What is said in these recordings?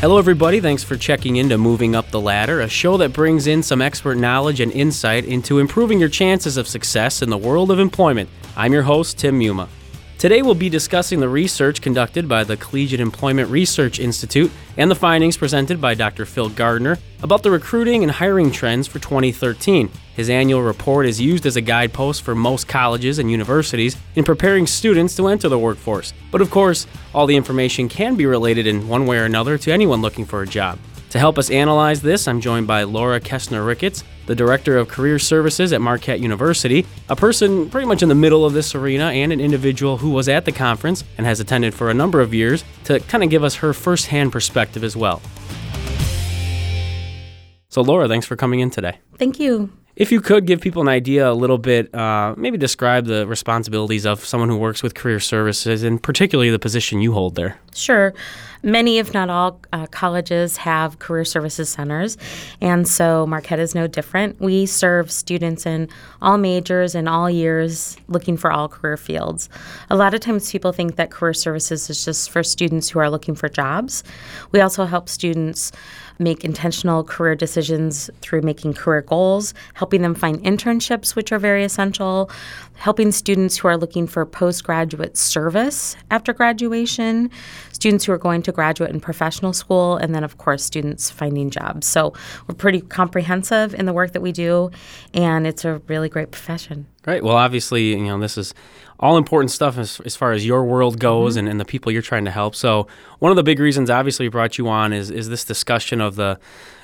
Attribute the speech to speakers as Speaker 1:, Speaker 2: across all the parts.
Speaker 1: Hello, everybody. Thanks for checking into Moving Up the Ladder, a show that brings in some expert knowledge and insight into improving your chances of success in the world of employment. I'm your host, Tim Muma. Today, we'll be discussing the research conducted by the Collegiate Employment Research Institute and the findings presented by Dr. Phil Gardner about the recruiting and hiring trends for 2013. His annual report is used as a guidepost for most colleges and universities in preparing students to enter the workforce. But of course, all the information can be related in one way or another to anyone looking for a job. To help us analyze this, I'm joined by Laura Kestner Ricketts, the Director of Career Services at Marquette University, a person pretty much in the middle of this arena and an individual who was at the conference and has attended for a number of years to kind of give us her firsthand perspective as well. So, Laura, thanks for coming in today.
Speaker 2: Thank you.
Speaker 1: If you could give people an idea a little bit, uh, maybe describe the responsibilities of someone who works with career services and particularly the position you hold there.
Speaker 2: Sure. Many, if not all, uh, colleges have career services centers, and so Marquette is no different. We serve students in all majors and all years looking for all career fields. A lot of times people think that career services is just for students who are looking for jobs. We also help students make intentional career decisions through making career goals, helping them find internships, which are very essential, helping students who are looking for postgraduate service after graduation, students who are going to graduate and professional school, and then, of course, students finding jobs. So we're pretty comprehensive in the work that we do, and it's a really great profession.
Speaker 1: Great. Well, obviously, you know, this is all important stuff as, as far as your world goes mm-hmm. and, and the people you're trying to help. So, one of the big reasons, obviously, we brought you on is, is this discussion of the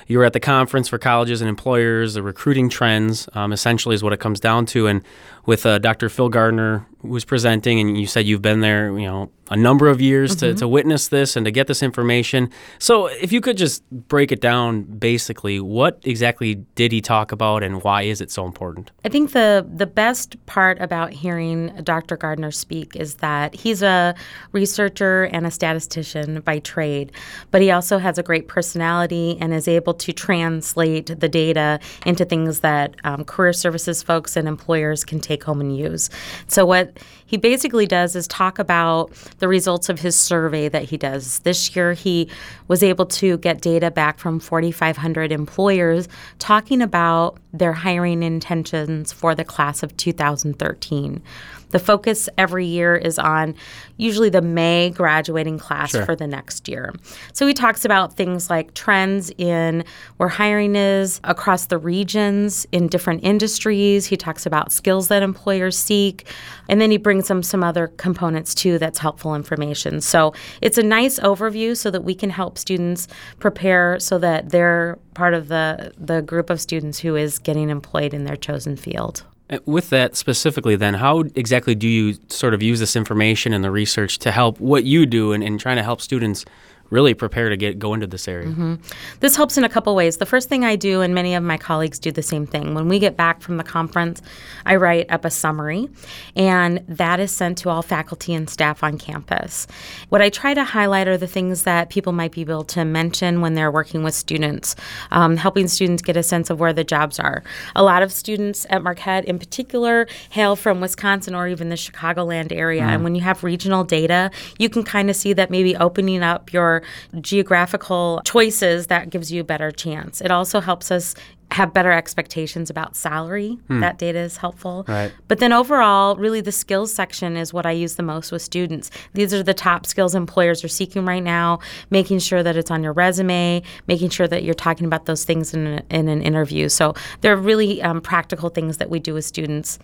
Speaker 1: you were at the conference for colleges and employers, the recruiting trends, um, essentially, is what it comes down to. And with uh, Dr. Phil Gardner, who was presenting, and you said you've been there, you know, a number of years mm-hmm. to, to witness this and to get this information. So, if you could just break it down basically, what exactly did he talk about and why is it so important?
Speaker 2: I think the, the best part about hearing Dr. Gardner speak is that he's a researcher and a statistician by trade, but he also has a great personality and is able to translate the data into things that um, career services folks and employers can take home and use. So, what he basically does is talk about the results of his survey that he does. This year, he was able to get data back from 4,500 employers talking about their hiring intentions for the class of 2013. The focus every year is on usually the May graduating class sure. for the next year. So he talks about things like trends in where hiring is across the regions in different industries. He talks about skills that employers seek. And then he brings them some other components too that's helpful information. So it's a nice overview so that we can help students prepare so that they're part of the, the group of students who is getting employed in their chosen field.
Speaker 1: Uh, with that specifically, then, how exactly do you sort of use this information and the research to help what you do in, in trying to help students really prepare to get go into this area.
Speaker 2: Mm-hmm. This helps in a couple ways. The first thing I do, and many of my colleagues do the same thing, when we get back from the conference, I write up a summary, and that is sent to all faculty and staff on campus. What I try to highlight are the things that people might be able to mention when they're working with students, um, helping students get a sense of where the jobs are. A lot of students at Marquette, in particular, hail from Wisconsin or even the Chicagoland area, mm. and when you have regional data, you can kind of see that maybe opening up your geographical choices, that gives you a better chance. It also helps us have better expectations about salary. Hmm. That data is helpful.
Speaker 1: Right.
Speaker 2: But then overall, really the skills section is what I use the most with students. These are the top skills employers are seeking right now, making sure that it's on your resume, making sure that you're talking about those things in, a, in an interview. So they're really um, practical things that we do with students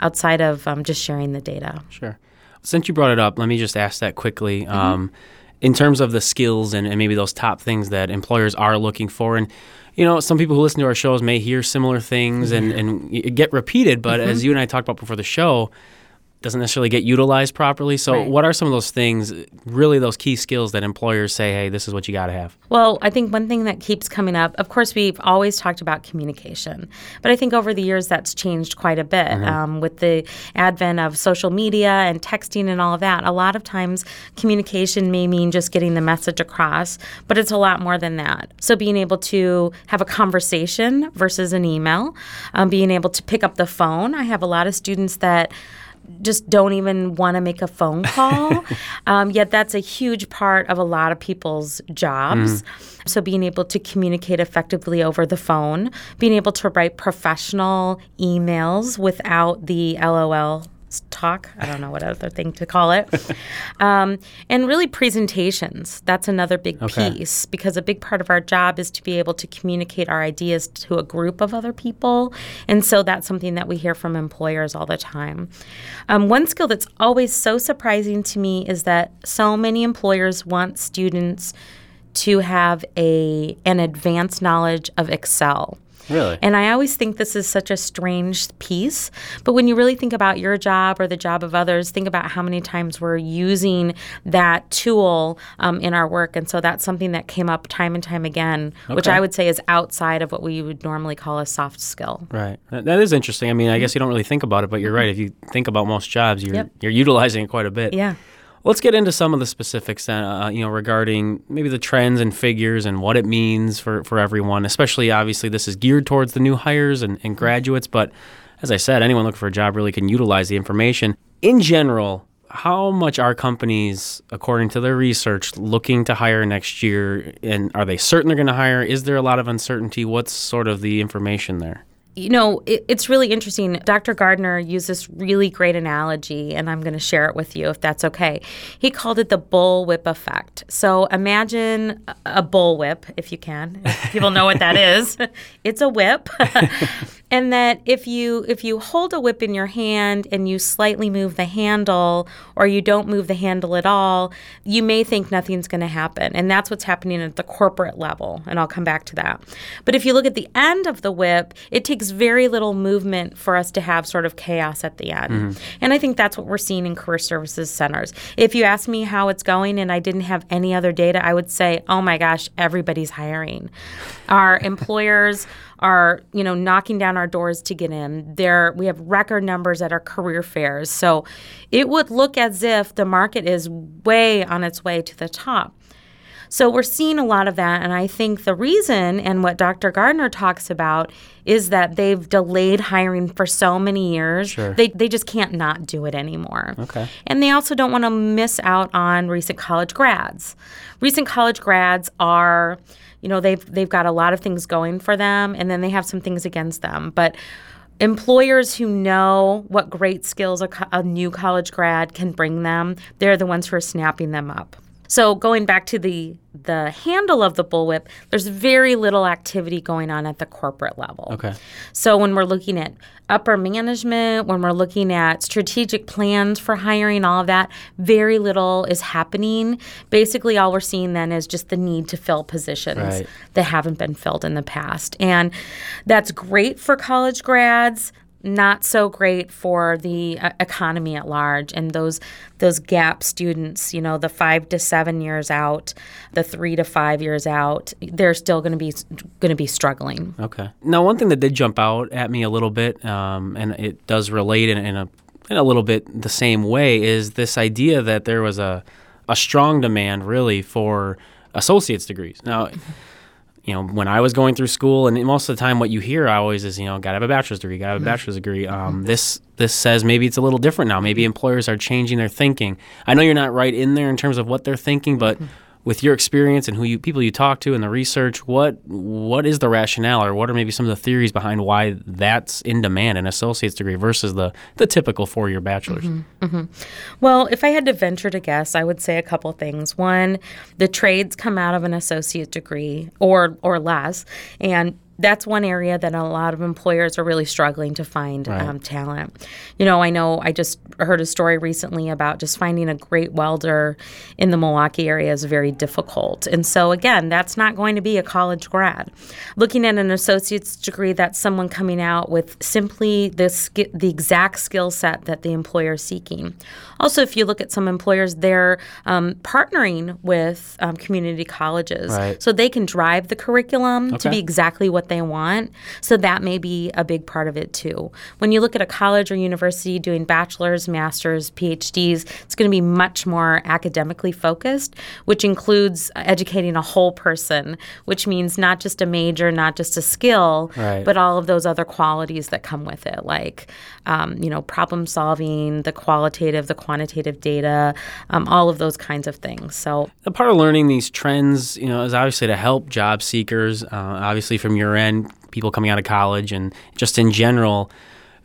Speaker 2: outside of um, just sharing the data.
Speaker 1: Sure. Since you brought it up, let me just ask that quickly. Mm-hmm. Um, in terms of the skills and, and maybe those top things that employers are looking for. And you know, some people who listen to our shows may hear similar things and, and get repeated, but mm-hmm. as you and I talked about before the show, doesn't necessarily get utilized properly. So, right. what are some of those things, really those key skills that employers say, hey, this is what you got to have?
Speaker 2: Well, I think one thing that keeps coming up, of course, we've always talked about communication, but I think over the years that's changed quite a bit mm-hmm. um, with the advent of social media and texting and all of that. A lot of times, communication may mean just getting the message across, but it's a lot more than that. So, being able to have a conversation versus an email, um, being able to pick up the phone. I have a lot of students that just don't even want to make a phone call. um, yet that's a huge part of a lot of people's jobs. Mm. So being able to communicate effectively over the phone, being able to write professional emails without the LOL talk. I don't know what other thing to call it. um, and really, presentations. That's another big okay. piece because a big part of our job is to be able to communicate our ideas to a group of other people. And so that's something that we hear from employers all the time. Um, one skill that's always so surprising to me is that so many employers want students to have a an advanced knowledge of Excel.
Speaker 1: Really?
Speaker 2: And I always think this is such a strange piece. But when you really think about your job or the job of others, think about how many times we're using that tool um, in our work. And so that's something that came up time and time again, okay. which I would say is outside of what we would normally call a soft skill.
Speaker 1: Right. That is interesting. I mean, I guess you don't really think about it, but you're right. If you think about most jobs, you're, yep. you're utilizing it quite a bit.
Speaker 2: Yeah.
Speaker 1: Let's get into some of the specifics then, uh, you know, regarding maybe the trends and figures and what it means for, for everyone, especially obviously this is geared towards the new hires and, and graduates, but as I said, anyone looking for a job really can utilize the information. In general, how much are companies, according to their research, looking to hire next year? And are they certain they're going to hire? Is there a lot of uncertainty? What's sort of the information there?
Speaker 2: You know, it, it's really interesting. Dr. Gardner used this really great analogy, and I'm going to share it with you if that's okay. He called it the bullwhip effect. So imagine a bullwhip, if you can. People know what that is. It's a whip. and that if you if you hold a whip in your hand and you slightly move the handle or you don't move the handle at all you may think nothing's going to happen. And that's what's happening at the corporate level and i'll come back to that. But if you look at the end of the whip it takes very little movement for us to have sort of chaos at the end. Mm-hmm. and i think that's what we're seeing in career services centers. If you ask me how it's going and i didn't have any other data i would say oh my gosh everybody's hiring. Our employers are, you know, knocking down our doors to get in. There we have record numbers at our career fairs. So it would look as if the market is way on its way to the top. So we're seeing a lot of that. And I think the reason and what Dr. Gardner talks about is that they've delayed hiring for so many years.
Speaker 1: Sure.
Speaker 2: They, they just can't not do it anymore.
Speaker 1: Okay.
Speaker 2: And they also don't want to miss out on recent college grads. Recent college grads are you know they've they've got a lot of things going for them and then they have some things against them. But employers who know what great skills a, a new college grad can bring them they're the ones who are snapping them up so going back to the the handle of the bullwhip, there's very little activity going on at the corporate level.
Speaker 1: Okay.
Speaker 2: So when we're looking at upper management, when we're looking at strategic plans for hiring, all of that, very little is happening. Basically, all we're seeing then is just the need to fill positions
Speaker 1: right.
Speaker 2: that haven't been filled in the past. And that's great for college grads not so great for the uh, economy at large. And those those gap students you know the 5 to 7 years out the 3 to 5 years out they're still going to be going to be struggling.
Speaker 1: Okay. Now one thing that did jump out at me a little bit um, and it does relate in, in a in a little bit the same way is this idea that there was a a strong demand really for associate's degrees. Now you know, when I was going through school, and most of the time, what you hear always is, you know, got to have a bachelor's degree, got to have a mm-hmm. bachelor's degree. Um, mm-hmm. this this says maybe it's a little different now. Maybe employers are changing their thinking. I know you're not right in there in terms of what they're thinking, but mm-hmm with your experience and who you people you talk to and the research, what what is the rationale or what are maybe some of the theories behind why that's in demand an associate's degree versus the the typical four year bachelor's?
Speaker 2: Mm-hmm, mm-hmm. Well, if I had to venture to guess, I would say a couple things. One, the trades come out of an associate degree or or less, and that's one area that a lot of employers are really struggling to find
Speaker 1: right.
Speaker 2: um, talent. You know, I know I just heard a story recently about just finding a great welder in the Milwaukee area is very difficult. And so, again, that's not going to be a college grad. Looking at an associate's degree, that's someone coming out with simply the, sk- the exact skill set that the employer is seeking. Also, if you look at some employers, they're um, partnering with um, community colleges
Speaker 1: right.
Speaker 2: so they can drive the curriculum
Speaker 1: okay.
Speaker 2: to be exactly what what they want. So that may be a big part of it too. When you look at a college or university doing bachelor's, master's, PhDs, it's going to be much more academically focused, which includes educating a whole person, which means not just a major, not just a skill,
Speaker 1: Right.
Speaker 2: but all of those other qualities that come with it, like um, you know problem solving, the qualitative, the quantitative data, um, all of those kinds of things. So
Speaker 1: A part of learning these trends, you know, is obviously to help job seekers. Uh, obviously, from your end, people coming out of college, and just in general,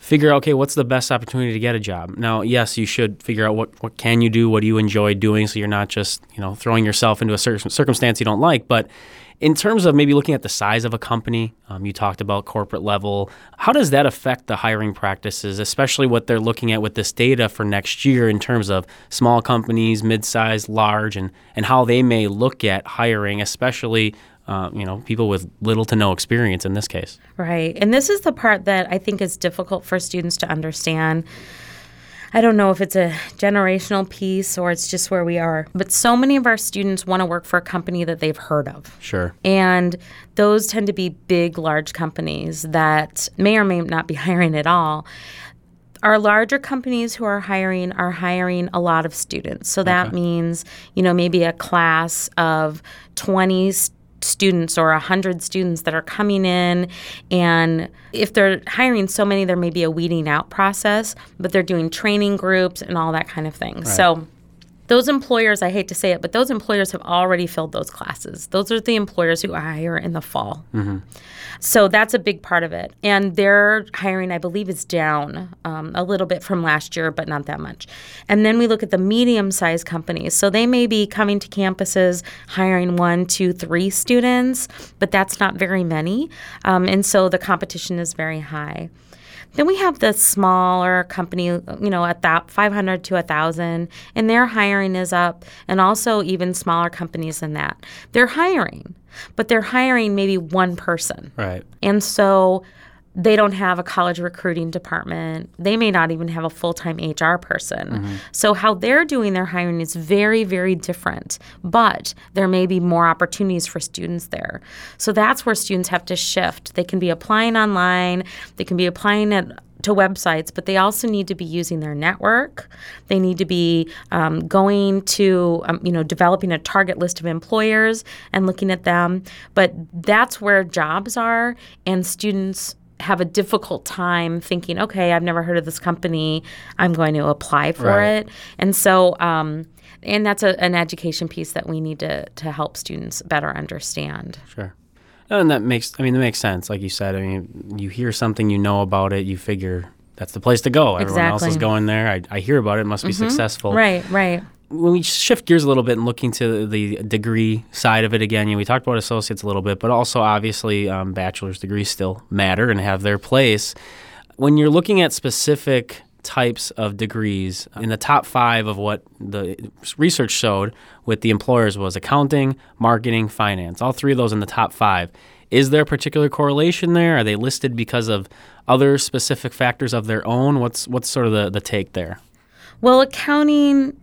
Speaker 1: figure out okay, what's the best opportunity to get a job. Now, yes, you should figure out what what can you do, what do you enjoy doing, so you're not just you know throwing yourself into a cir- circumstance you don't like, but. In terms of maybe looking at the size of a company, um, you talked about corporate level. How does that affect the hiring practices, especially what they're looking at with this data for next year in terms of small companies, mid-sized, large, and and how they may look at hiring, especially uh, you know people with little to no experience in this case.
Speaker 2: Right. And this is the part that I think is difficult for students to understand. I don't know if it's a generational piece or it's just where we are, but so many of our students want to work for a company that they've heard of.
Speaker 1: Sure.
Speaker 2: And those tend to be big, large companies that may or may not be hiring at all. Our larger companies who are hiring are hiring a lot of students. So that means, you know, maybe a class of 20 s- students or 100 students that are coming in. And if they're hiring so many, there may be a weeding out process, but they're doing training groups and all that kind of thing. So those employers, I hate to say it, but those employers have already filled those classes. Those are the employers who hire in the fall. So that's a big part of it. And their hiring, I believe, is down um, a little bit from last year, but not that much. And then we look at the medium sized companies. So they may be coming to campuses, hiring one, two, three students, but that's not very many. Um, and so the competition is very high. Then we have the smaller company, you know, at that 500 to 1,000, and their hiring is up, and also even smaller companies than that. They're hiring, but they're hiring maybe one person.
Speaker 1: Right.
Speaker 2: And so they don't have a college recruiting department. They may not even have a full time HR person. So, how they're doing their hiring is very, very different. But there may be more opportunities for students there. So, that's where students have to shift. They can be applying online, they can be applying at to websites, but they also need to be using their network. They need to be um, going to, um, you know, developing a target list of employers and looking at them. But that's where jobs are, and students have a difficult time thinking, okay, I've never heard of this company. I'm going to apply for
Speaker 1: Right.
Speaker 2: it. And so, um, and that's a, an education piece that we need to, to help students better understand.
Speaker 1: Sure. And that makes, I mean, that makes sense. Like you said, I mean, you hear something, you know about it, you figure that's the place to go. Everyone else is going there. I, I hear about it, it must be successful.
Speaker 2: Right, right.
Speaker 1: When we shift gears a little bit and look into the degree side of it again, you know, we talked about associates a little bit, but also obviously um, bachelor's degrees still matter and have their place. When you're looking at specific types of degrees, in the top five of what the research showed with the employers was accounting, marketing, finance. All three of those in the top five. Is there a particular correlation there? Are they listed because of other specific factors of their own? What's what's sort of the, the take there?
Speaker 2: Well, accounting,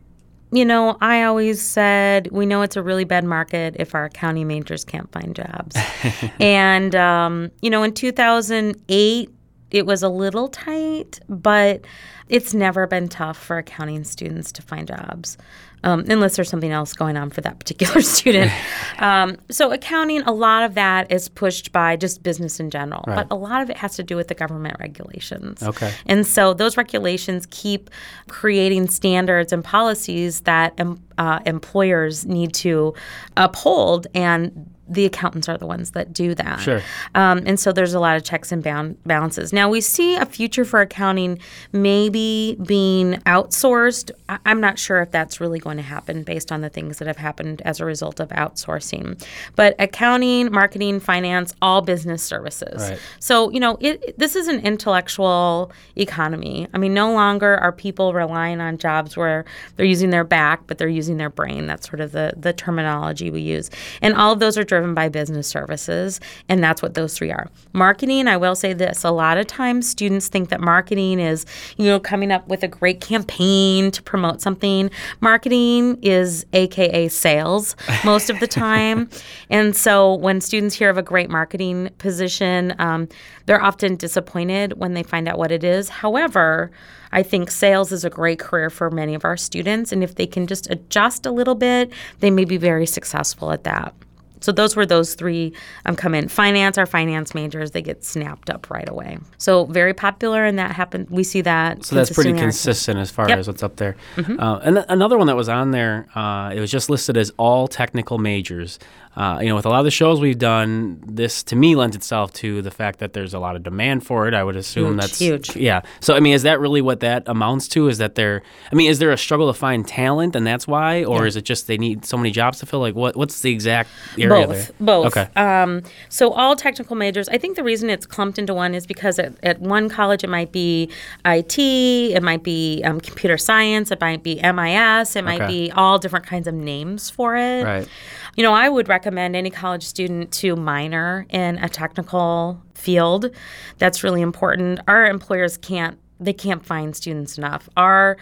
Speaker 2: you know, I always said we know it's a really bad market if our county majors can't find jobs. and, um, you know, in 2008, it was a little tight, but it's never been tough for accounting students to find jobs. Um, unless there's something else going on for that particular student. um, so, accounting, a lot of that is pushed by just business in general,
Speaker 1: Right.
Speaker 2: but a lot of it has to do with the government regulations.
Speaker 1: Okay.
Speaker 2: And so those regulations keep creating standards and policies that em- uh, employers need to uphold, and the accountants are the ones that do that.
Speaker 1: Sure.
Speaker 2: Um, and so there's a lot of checks and bound balances. Now we see a future for accounting maybe being outsourced. I- I'm not sure if that's really going to happen based on the things that have happened as a result of outsourcing. But accounting, marketing, finance, all business services.
Speaker 1: Right.
Speaker 2: So, you know, it, this is an intellectual economy. I mean, no longer are people relying on jobs where they're using their back, but they're using their brain. That's sort of the, the terminology we use. And all of those are driven driven by business services, and that's what those three are. Marketing, I will say this a lot of times students think that marketing is, you know, coming up with a great campaign to promote something. Marketing is AKA sales most of the time. and so when students hear of a great marketing position, um, they're often disappointed when they find out what it is. However, I think sales is a great career for many of our students. And if they can just adjust a little bit, they may be very successful at that. So those were those three um, come in. Finance, our finance majors, they get snapped up right away. So very popular, and that happened. We see that.
Speaker 1: So that's pretty consistent as far yep. as what's up there. Mm-hmm. Uh, and th- another one that was on there, uh, it was just listed as all technical majors uh, you know, with a lot of the shows we've done, this to me lends itself to the fact that there's a lot of demand for it. I would assume
Speaker 2: huge,
Speaker 1: that's
Speaker 2: huge.
Speaker 1: Yeah. So I mean, is that really what that amounts to? Is that there? I mean, is there a struggle to find talent, and that's why, or yeah. is it just they need so many jobs to fill? Like, what what's the exact area
Speaker 2: both,
Speaker 1: there?
Speaker 2: Both.
Speaker 1: Okay.
Speaker 2: Um, so all technical majors. I think the reason it's clumped into one is because at, at one college it might be IT, it might be um, computer science, it might be MIS, it might
Speaker 1: okay.
Speaker 2: be all different kinds of names for it.
Speaker 1: Right.
Speaker 2: You know, I would recommend any college student to minor in a technical field. That's really important. Our employers can't they can't find students enough. Our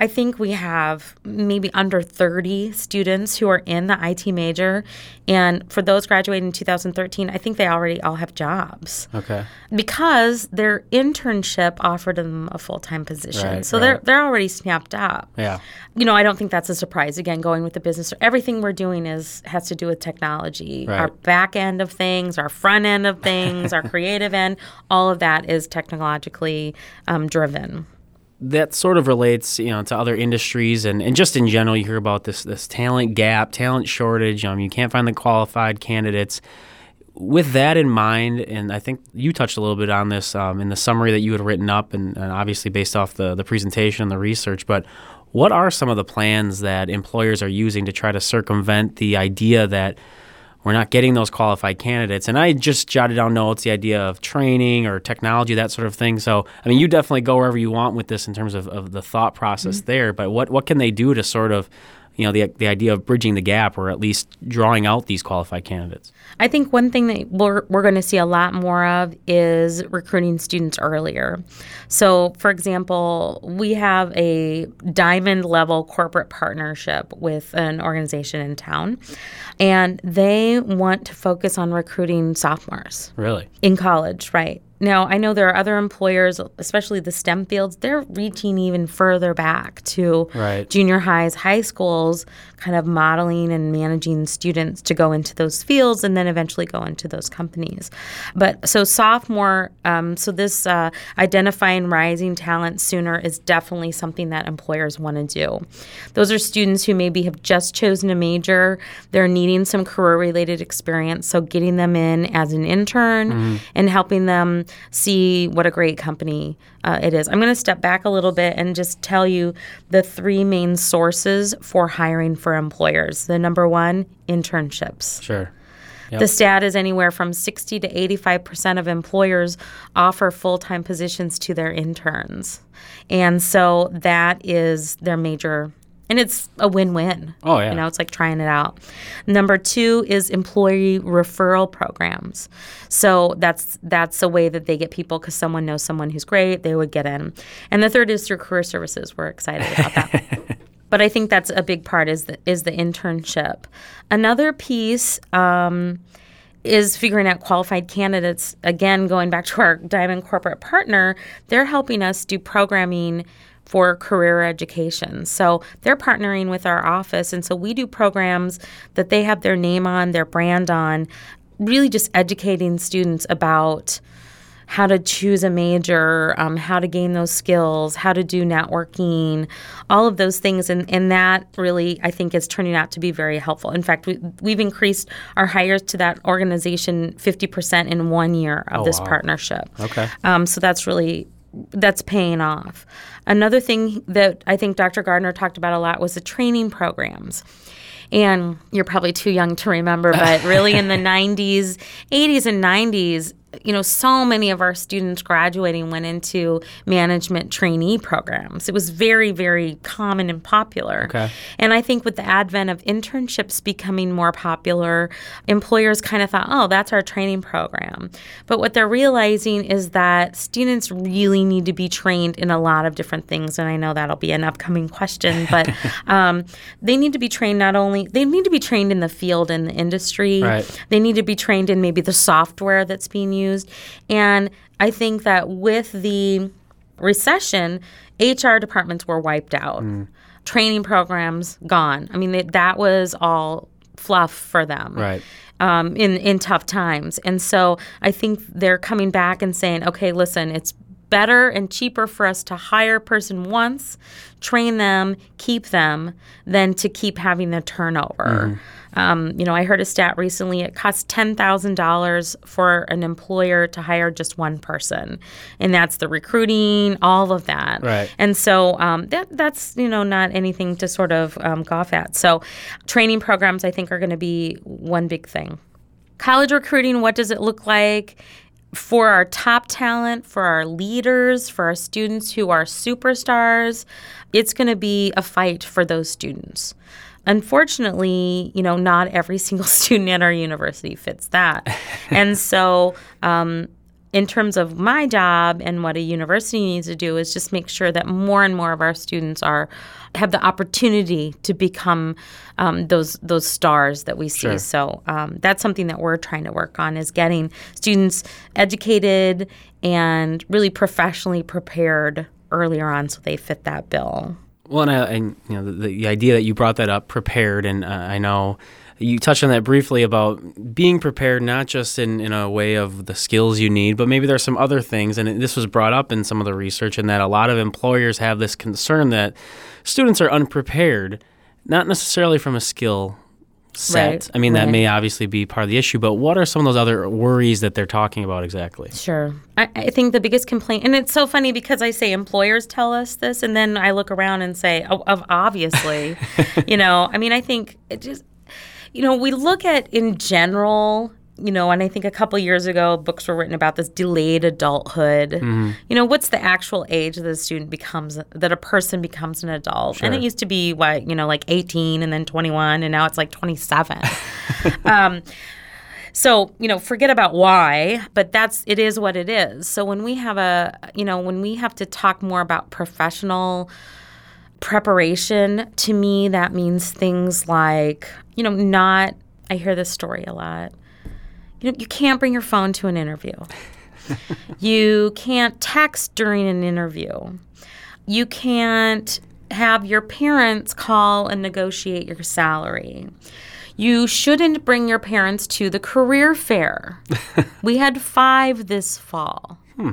Speaker 2: I think we have maybe under 30 students who are in the IT major. And for those graduating in 2013, I think they already all have jobs.
Speaker 1: Okay.
Speaker 2: Because their internship offered them a full time position.
Speaker 1: Right,
Speaker 2: so
Speaker 1: right.
Speaker 2: they're they're already snapped up.
Speaker 1: Yeah.
Speaker 2: You know, I don't think that's a surprise. Again, going with the business, everything we're doing is has to do with technology.
Speaker 1: Right.
Speaker 2: Our back end of things, our front end of things, our creative end, all of that is technologically um, driven
Speaker 1: that sort of relates, you know, to other industries and, and just in general, you hear about this this talent gap, talent shortage. Um, you can't find the qualified candidates. With that in mind, and I think you touched a little bit on this um, in the summary that you had written up, and, and obviously based off the the presentation and the research. But what are some of the plans that employers are using to try to circumvent the idea that we're not getting those qualified candidates. And I just jotted down notes, the idea of training or technology, that sort of thing. So, I mean, you definitely go wherever you want with this in terms of, of the thought process mm-hmm. there. But what, what can they do to sort of you know the the idea of bridging the gap or at least drawing out these qualified candidates.
Speaker 2: I think one thing that we're we're going to see a lot more of is recruiting students earlier. So, for example, we have a diamond level corporate partnership with an organization in town, and they want to focus on recruiting sophomores.
Speaker 1: Really?
Speaker 2: In college, right? Now, I know there are other employers, especially the STEM fields, they're reaching even further back to
Speaker 1: right.
Speaker 2: junior highs, high schools, kind of modeling and managing students to go into those fields and then eventually go into those companies. But so, sophomore, um, so this uh, identifying rising talent sooner is definitely something that employers want to do. Those are students who maybe have just chosen a major, they're needing some career related experience. So, getting them in as an intern mm-hmm. and helping them see what a great company uh, it is. I'm going to step back a little bit and just tell you the three main sources for hiring for employers. The number one, internships.
Speaker 1: Sure.
Speaker 2: Yep. The stat is anywhere from 60 to 85% of employers offer full time positions to their interns. And so that is their major and it's a win-win.
Speaker 1: Oh yeah,
Speaker 2: you know, it's like trying it out. Number two is employee referral programs. So that's that's a way that they get people because someone knows someone who's great, they would get in. And the third is through career services. We're excited about that. but I think that's a big part is the is the internship. Another piece. Um, is figuring out qualified candidates. Again, going back to our Diamond corporate partner, they're helping us do programming for career education. So they're partnering with our office. And so we do programs that they have their name on, their brand on, really just educating students about how to choose a major, um, how to gain those skills, how to do networking, all of those things. And, and that really, I think, is turning out to be very helpful. In fact, we, we've increased our hires to that organization 50% in one year of
Speaker 1: oh,
Speaker 2: this
Speaker 1: wow.
Speaker 2: partnership.
Speaker 1: Okay.
Speaker 2: Um, so that's really that's paying off. Another thing that I think Dr. Gardner talked about a lot was the training programs. And you're probably too young to remember, but really in the 90s, 80s, and 90s, you know, so many of our students graduating went into management trainee programs. It was very, very common and popular.
Speaker 1: Okay.
Speaker 2: And I think with the advent of internships becoming more popular, employers kind of thought, oh, that's our training program. But what they're realizing is that students really need to be trained in a lot of different things. And I know that'll be an upcoming question, but um, they need to be trained not only, they need to be trained in the field and the industry,
Speaker 1: Right.
Speaker 2: they need to be trained in maybe the software that's being used. And I think that with the recession, HR departments were wiped out, training programs gone. I mean, they, that was all fluff for them.
Speaker 1: Right.
Speaker 2: Um, in in tough times, and so I think they're coming back and saying, okay, listen, it's better and cheaper for us to hire a person once, train them, keep them, than to keep having the turnover. Um, you know, I heard a stat recently. It costs ten thousand dollars for an employer to hire just one person, and that's the recruiting, all of that.
Speaker 1: Right.
Speaker 2: And so um, that that's you know not anything to sort of um, scoff at. So training programs, I think, are going to be one big thing. College recruiting, what does it look like? For our top talent, for our leaders, for our students who are superstars, it's going to be a fight for those students. Unfortunately, you know, not every single student at our university fits that. and so, um, in terms of my job and what a university needs to do is just make sure that more and more of our students are have the opportunity to become um, those those stars that we see.
Speaker 1: Sure.
Speaker 2: So um, that's something that we're trying to work on is getting students educated and really professionally prepared earlier on so they fit that bill.
Speaker 1: Well, and, I, and you know the, the idea that you brought that up, prepared, and uh, I know you touched on that briefly about being prepared, not just in, in a way of the skills you need, but maybe there's some other things. And it- this was brought up in some of the research, and that a lot of employers have this concern that students are unprepared, not necessarily from a skill set.
Speaker 2: Right,
Speaker 1: I mean, that may obviously be part of the issue, but what are some of those other worries that they're talking about exactly?
Speaker 2: Sure. I, I think the biggest complaint, and it's so funny because I say employers tell us this, and then I look around and say, oh, of obviously, you know, I mean, I think it just, you know, we look at in general, you know, and I think a couple years ago, books were written about this delayed adulthood. You know, what's the actual age that a student becomes, that a person becomes an adult? And it used to be what, you know, like 18 and then 21, and now it's like 27. um, so, you know, forget about why, but that's it is what it is. So when we have a, you know, when we have to talk more about professional preparation, to me that means things like, you know, not I hear this story a lot. You know, you can't bring your phone to an interview. you can't text during an interview. You can't have your parents call and negotiate your salary. You shouldn't bring your parents to the career fair. we had five this fall. Hmm.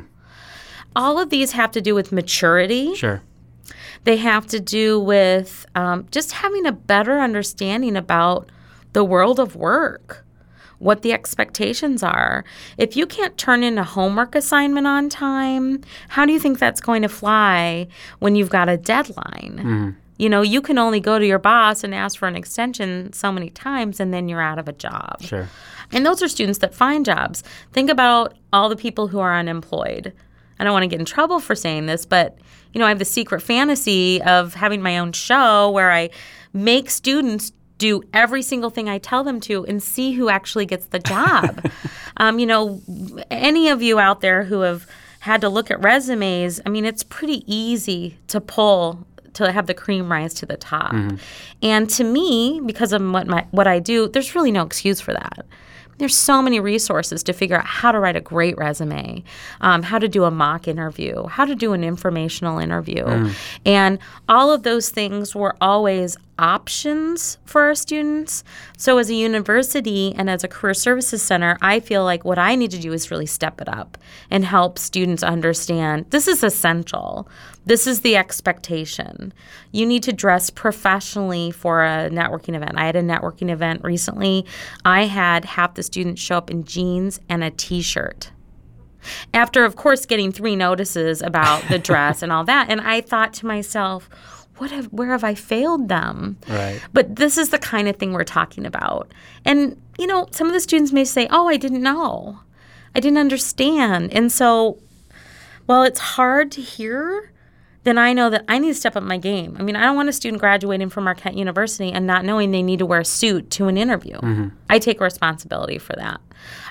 Speaker 2: All of these have to do with maturity.
Speaker 1: Sure.
Speaker 2: They have to do with um, just having a better understanding about the world of work, what the expectations are. If you can't turn in a homework assignment on time, how do you think that's going to fly when you've got a deadline? You know, you can only go to your boss and ask for an extension so many times, and then you're out of a job.
Speaker 1: Sure.
Speaker 2: And those are students that find jobs. Think about all the people who are unemployed. I don't want to get in trouble for saying this, but you know, I have the secret fantasy of having my own show where I make students do every single thing I tell them to and see who actually gets the job. um, you know, any of you out there who have had to look at resumes, I mean, it's pretty easy to pull to have the cream rise to the top. And to me, because of what my what I do, there's really no excuse for that. There's so many resources to figure out how to write a great resume, um, how to do a mock interview, how to do an informational interview. And all of those things were always options for our students. So, as a university and as a career services center, I feel like what I need to do is really step it up and help students understand this is essential. This is the expectation. You need to dress professionally for a networking event. I had a networking event recently. I had half the students show up in jeans and a t shirt after of course getting three notices about the dress and all that and i thought to myself what have where have i failed them
Speaker 1: Right.
Speaker 2: but this is the kind of thing we're talking about and you know some of the students may say oh i didn't know I didn't understand. And so, while it's hard to hear, then I know that I need to step up my game. I mean, I don't want a student graduating from Marquette University and not knowing they need to wear a suit to an interview. Mm-hmm. I take responsibility for that.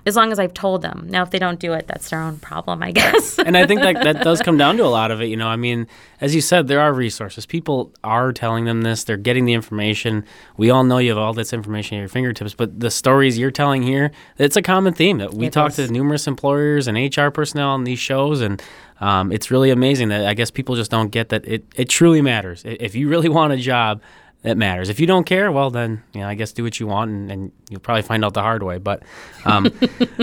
Speaker 2: As long as I've told them. Now, if they don't do it, that's their own problem, I guess.
Speaker 1: and I think that that does come down to a lot of it. You know, I mean, as you said, there are resources. People are telling them this. They're getting the information. We all know you have all this information at your fingertips, but the stories you're telling here, it's a common theme that we it talk is. to numerous employers and HR personnel on these shows, and um, it's really amazing that I guess people just don't get that it, it truly matters. If you really want a job, it matters. If you don't care, well, then you know, I guess do what you want, and, and you'll probably find out the hard way. But um,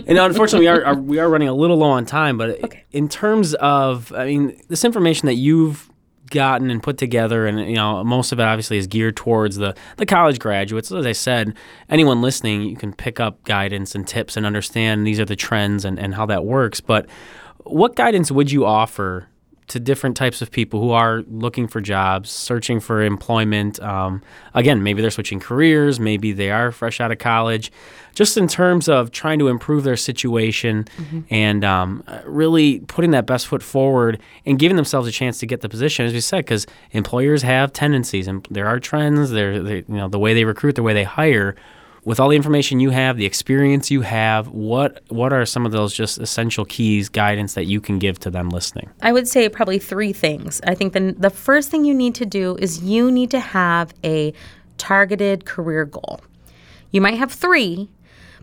Speaker 1: you know, unfortunately, we are, are, we are running a little low on time. But okay. in terms of, I mean, this information that you've gotten and put together, and you know, most of it obviously is geared towards the the college graduates. As I said, anyone listening, you can pick up guidance and tips and understand these are the trends and, and how that works. But what guidance would you offer to different types of people who are looking for jobs, searching for employment? Um, again, maybe they're switching careers, maybe they are fresh out of college. Just in terms of trying to improve their situation mm-hmm. and um, really putting that best foot forward and giving themselves a chance to get the position, as we said, because employers have tendencies and there are trends. There, you know, the way they recruit, the way they hire with all the information you have, the experience you have, what what are some of those just essential keys, guidance that you can give to them listening?
Speaker 2: I would say probably three things. I think the the first thing you need to do is you need to have a targeted career goal. You might have 3,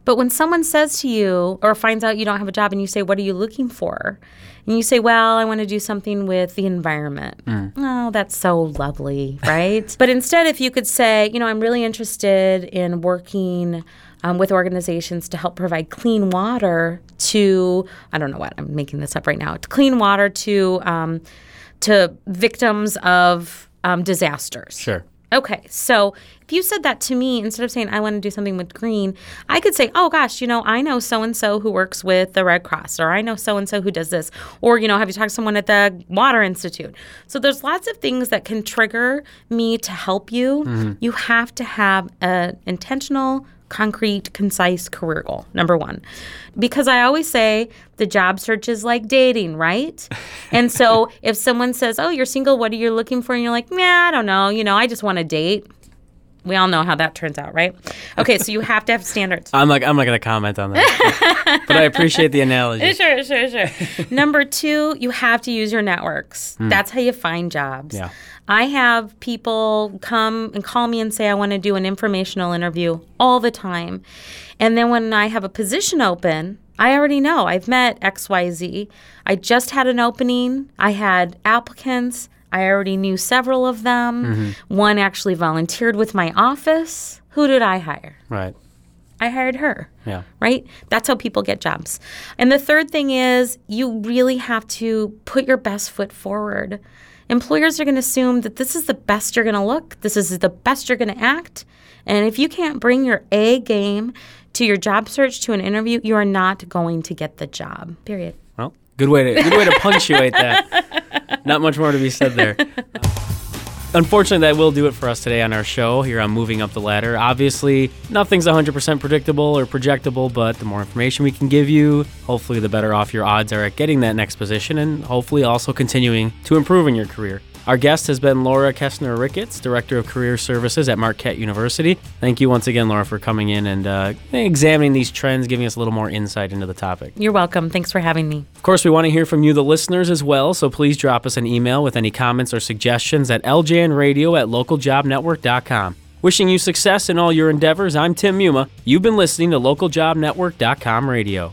Speaker 2: but when someone says to you or finds out you don't have a job and you say, What are you looking for? And you say, Well, I want to do something with the environment. Mm. Oh, that's so lovely, right? but instead, if you could say, You know, I'm really interested in working. Um, with organizations to help provide clean water to I don't know what I'm making this up right now to clean water to um, to victims of um, disasters.
Speaker 1: Sure.
Speaker 2: Okay, so if you said that to me, instead of saying I want to do something with green, I could say, oh gosh, you know, I know so and so who works with the Red Cross, or I know so and so who does this, or, you know, have you talked to someone at the Water Institute? So there's lots of things that can trigger me to help you. Mm-hmm. You have to have an intentional, concrete, concise career goal, number one. Because I always say the job search is like dating, right? and so if someone says, Oh, you're single, what are you looking for? And you're like, Nah, I don't know. You know, I just want to date. We all know how that turns out, right? Okay, so you have to have standards.
Speaker 1: I'm like I'm not gonna comment on that, but I appreciate the analogy.
Speaker 2: Sure, sure, sure. Number two, you have to use your networks. Mm. That's how you find jobs.
Speaker 1: Yeah.
Speaker 2: I have people come and call me and say, I want to do an informational interview all the time. And then when I have a position open, I already know I've met XYZ. I just had an opening, I had applicants. I already knew several of them. Mm-hmm. One actually volunteered with my office. Who did I hire?
Speaker 1: Right.
Speaker 2: I hired her.
Speaker 1: Yeah.
Speaker 2: Right? That's how people get jobs. And the third thing is you really have to put your best foot forward employers are going to assume that this is the best you're going to look, this is the best you're going to act. And if you can't bring your A game to your job search to an interview, you are not going to get the job. Period.
Speaker 1: Well, good way to good way to punctuate that. Not much more to be said there. Unfortunately, that will do it for us today on our show here on Moving Up the Ladder. Obviously, nothing's 100% predictable or projectable, but the more information we can give you, hopefully, the better off your odds are at getting that next position and hopefully also continuing to improve in your career. Our guest has been Laura Kestner Ricketts, Director of Career Services at Marquette University. Thank you once again, Laura, for coming in and uh, examining these trends, giving us a little more insight into the topic.
Speaker 2: You're welcome. Thanks for having me.
Speaker 1: Of course, we want to hear from you, the listeners, as well, so please drop us an email with any comments or suggestions at ljanradio at localjobnetwork.com. Wishing you success in all your endeavors, I'm Tim Muma. You've been listening to localjobnetwork.com radio.